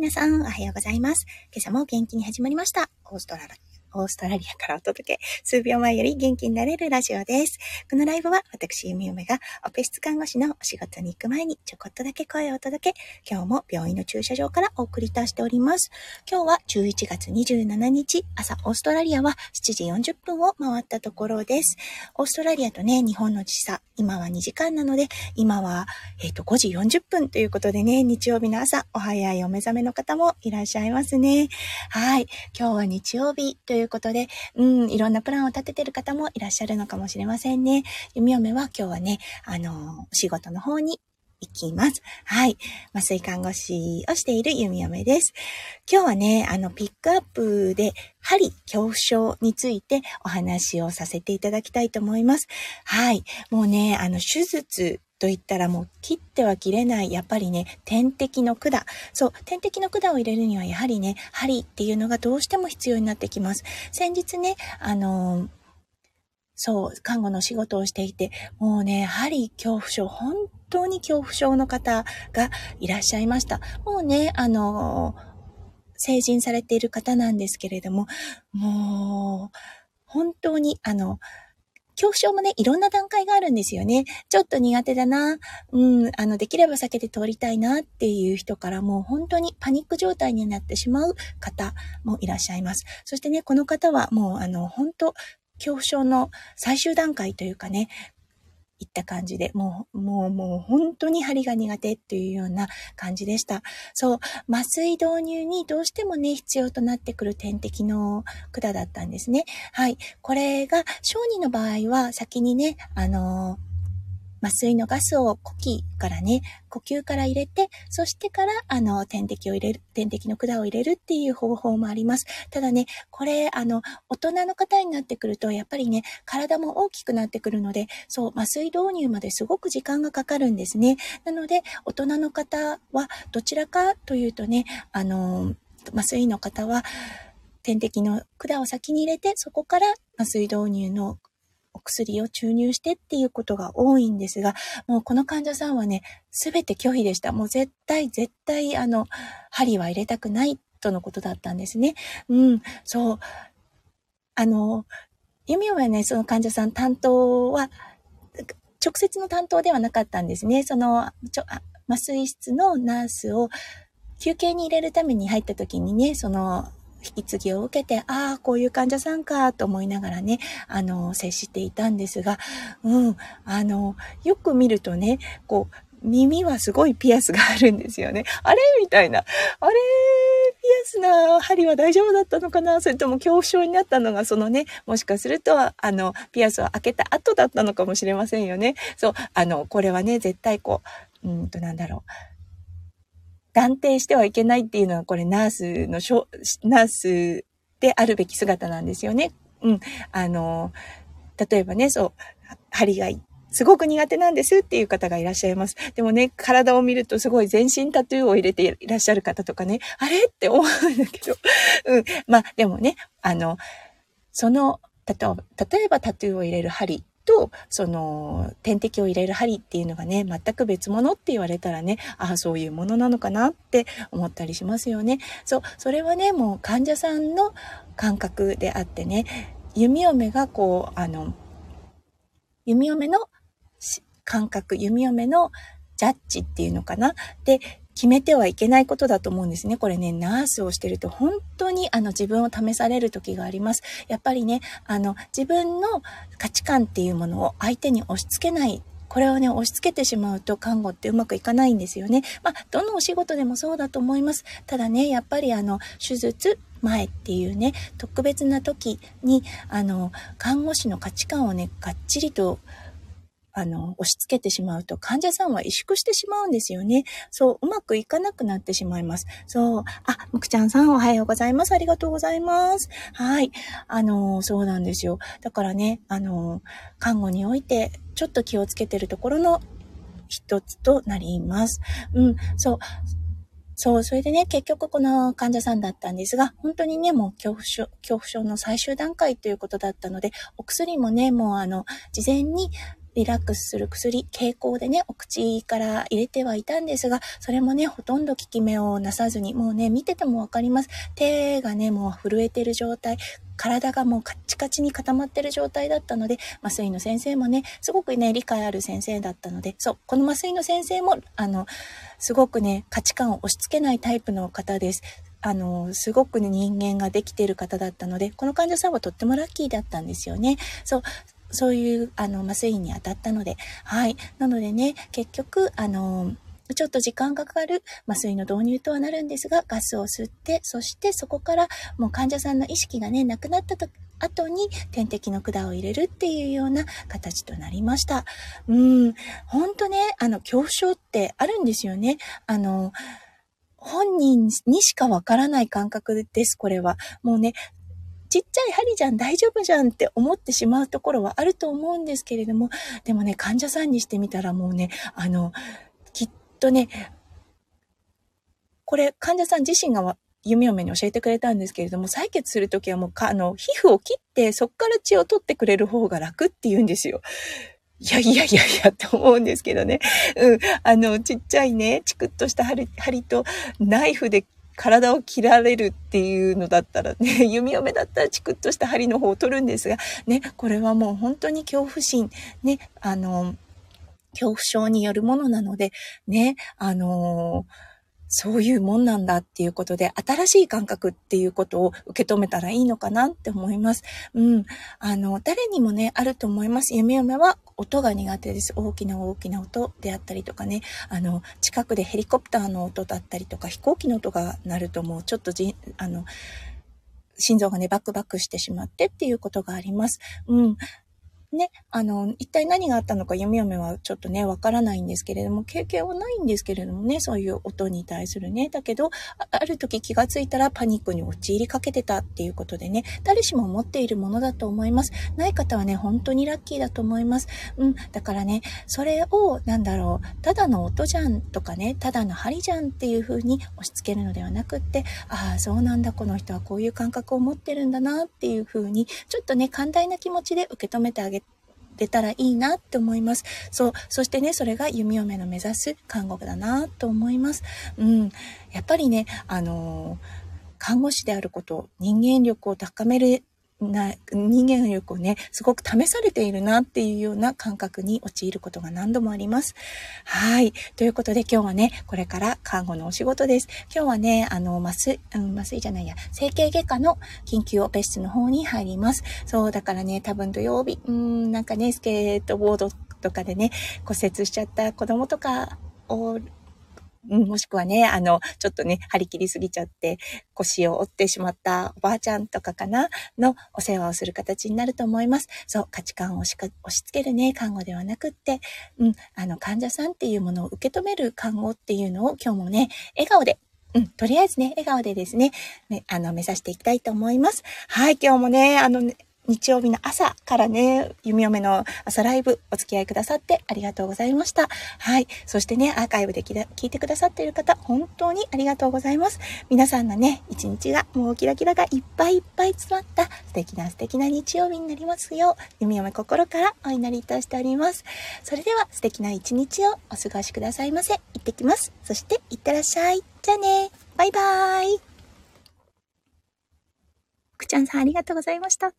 皆さん、おはようございます。今朝も元気に始まりました。オーストラオーストラリアからお届け、数秒前より元気になれるラジオです。このライブは私、ゆみゆめがオペ室看護師のお仕事に行く前にちょこっとだけ声をお届け、今日も病院の駐車場からお送り出しております。今日は11月27日、朝オーストラリアは7時40分を回ったところです。オーストラリアとね、日本の時差、今は2時間なので、今は、えっ、ー、と、5時40分ということでね、日曜日の朝、お早いお目覚めの方もいらっしゃいますね。はい。今日は日曜日といういうことで、うん、いろんなプランを立ててる方もいらっしゃるのかもしれませんね。弓嫁は今日はね、あの、仕事の方に行きます。はい。麻酔看護師をしている弓嫁です。今日はね、あの、ピックアップで、針恐怖症についてお話をさせていただきたいと思います。はい。もうね、あの、手術と言ったらもう切っては切れない、やっぱりね、点滴の管。そう、点滴の管を入れるにはやはりね、針っていうのがどうしても必要になってきます。先日ね、あのー、そう、看護の仕事をしていて、もうね、針恐怖症、本当に恐怖症の方がいらっしゃいました。もうね、あの、成人されている方なんですけれども、もう、本当に、あの、恐怖症もね、いろんな段階があるんですよね。ちょっと苦手だな、うん、あの、できれば避けて通りたいなっていう人からもう本当にパニック状態になってしまう方もいらっしゃいます。そしてね、この方はもうあの、本当恐怖症の最終段階というかね、いった感じで、もう、もう、もう本当に針が苦手っていうような感じでした。そう、麻酔導入にどうしてもね、必要となってくる点滴の管だったんですね。はい。これが、小児の場合は先にね、あのー麻酔のガスを呼気からね、呼吸から入れて、そしてから、あの、点滴を入れる、点滴の管を入れるっていう方法もあります。ただね、これ、あの、大人の方になってくると、やっぱりね、体も大きくなってくるので、そう、麻酔導入まですごく時間がかかるんですね。なので、大人の方は、どちらかというとね、あの、麻酔の方は、点滴の管を先に入れて、そこから麻酔導入のお薬を注入してっていうことが多いんですが、もうこの患者さんはね、すべて拒否でした。もう絶対、絶対、あの、針は入れたくないとのことだったんですね。うん、そう。あの、弓はね、その患者さん担当は、直接の担当ではなかったんですね。その、ちょ麻酔室のナースを休憩に入れるために入った時にね、その引き継ぎを受けて、ああ、こういう患者さんか、と思いながらね、あの、接していたんですが、うん、あの、よく見るとね、こう、耳はすごいピアスがあるんですよね。あれ？みたいな。あれ？ピアスな針は大丈夫だったのかな？それとも恐怖症になったのがそのね、もしかすると、あの、ピアスを開けた後だったのかもしれませんよね。そう、あの、これはね、絶対こう、うんとなんだろう。断定してはいけないっていうのは、これナースのしょ、ナースであるべき姿なんですよね。うん。あの、例えばね、そう、針がすごく苦手なんですっていう方がいらっしゃいます。でもね、体を見るとすごい全身タトゥーを入れていらっしゃる方とかね、あれって思うんだけど、うん。まあ、でもね、あの、その、例えばタトゥーを入れる針と、その、点滴を入れる針っていうのがね、全く別物って言われたらね、ああ、そういうものなのかなって思ったりしますよね。そう、それはね、もう患者さんの感覚であってね、弓嫁がこう、あの、弓嫁の感覚、弓嫁のジャッジっていうのかな。で、決めてはいけないことだと思うんですね。これね、ナースをしてると本当にあの自分を試される時があります。やっぱりね、あの自分の価値観っていうものを相手に押し付けないこれをね、押し付けてしまうと看護ってうまくいかないんですよね。まあ、どのお仕事でもそうだと思います。ただね、やっぱりあの、手術前っていうね、特別な時に、あの、看護師の価値観をね、がっちりとあの、押し付けてしまうと患者さんは萎縮してしまうんですよね。そう、うまくいかなくなってしまいます。そう、あ、むくちゃんさんおはようございます。ありがとうございます。はい。あの、そうなんですよ。だからね、あの、看護においてちょっと気をつけてるところの一つとなります。うん、そう。そう、それでね、結局この患者さんだったんですが、本当にね、もう恐怖症、恐怖症の最終段階ということだったので、お薬もね、もうあの、事前にリラックスする薬、傾向でね、お口から入れてはいたんですが、それもね、ほとんど効き目をなさずに、もうね、見ててもわかります。手がね、もう震えてる状態、体がもうカッチカチに固まってる状態だったので、麻酔の先生もね、すごくね、理解ある先生だったので、そう、この麻酔の先生も、あの、すごくね、価値観を押し付けないタイプの方です。あの、すごく、ね、人間ができている方だったので、この患者さんはとってもラッキーだったんですよね。そう、そういう、あの、麻酔に当たったので、はい。なのでね、結局、あの、ちょっと時間がかかる麻酔の導入とはなるんですが、ガスを吸って、そしてそこからもう患者さんの意識がね、なくなったと後に点滴の管を入れるっていうような形となりました。うん、ほんとね、あの、恐怖症ってあるんですよね。あの、本人にしかわからない感覚です、これは。もうね、ちっちゃい針じゃん、大丈夫じゃんって思ってしまうところはあると思うんですけれども、でもね、患者さんにしてみたらもうね、あの、きっとね、これ患者さん自身が弓嫁に教えてくれたんですけれども、採血するときはもうか、あの、皮膚を切って、そっから血を取ってくれる方が楽って言うんですよ。いやいやいやいやって思うんですけどね。うん。あの、ちっちゃいね、チクッとした針針とナイフで体を切られるっていうのだったらね、弓嫁だったらチクッとした針の方を取るんですが、ね、これはもう本当に恐怖心、ね、あの、恐怖症によるものなので、ね、あのーそういうもんなんだっていうことで、新しい感覚っていうことを受け止めたらいいのかなって思います。うん。あの、誰にもね、あると思います。夢嫁は音が苦手です。大きな大きな音であったりとかね、あの、近くでヘリコプターの音だったりとか、飛行機の音が鳴るともうちょっとじ、あの、心臓がね、バクバクしてしまってっていうことがあります。うん。ね、あの、一体何があったのか弓嫁はちょっとね、わからないんですけれども、経験はないんですけれどもね、そういう音に対するね。だけど、ある時気がついたらパニックに陥りかけてたっていうことでね、誰しも持っているものだと思います。ない方はね、本当にラッキーだと思います。うん、だからね、それを、なんだろう、ただの音じゃんとかね、ただの針じゃんっていう風に押し付けるのではなくって、ああ、そうなんだ、この人はこういう感覚を持ってるんだなっていう風に、ちょっとね、寛大な気持ちで受け止めてあげれたらいいなって思います。そう。そしてね、それが弓嫁の目指す看護婦だなと思います。うん。やっぱりね、あのー、看護師であること、人間力を高めるな人間力をね、すごく試されているなっていうような感覚に陥ることが何度もあります。はい。ということで今日はね、これから看護のお仕事です。今日はね、あの、麻酔、うん、麻酔じゃないや、整形外科の緊急オペ室の方に入ります。そう、だからね、多分土曜日、うん、なんかね、スケートボードとかでね、骨折しちゃった子供とかをもしくはね、あの、ちょっとね、張り切りすぎちゃって、腰を折ってしまったおばあちゃんとかかな、のお世話をする形になると思います。そう、価値観を押し押し付けるね、看護ではなくって、うん、あの、患者さんっていうものを受け止める看護っていうのを今日もね、笑顔でうん、とりあえずね、笑顔でですね、ねあの、目指していきたいと思います。はい、今日もね、あの、ね、日曜日の朝からね、弓嫁の朝ライブお付き合いくださってありがとうございました。はい。そしてね、アーカイブで聞いてくださっている方、本当にありがとうございます。皆さんのね、一日がもうキラキラがいっぱいいっぱい詰まった素敵な素敵な日曜日になりますよう、弓嫁心からお祈りいたしております。それでは素敵な一日をお過ごしくださいませ。行ってきます。そして、いってらっしゃい。じゃあね。バイバーイ。くちゃんさんありがとうございました。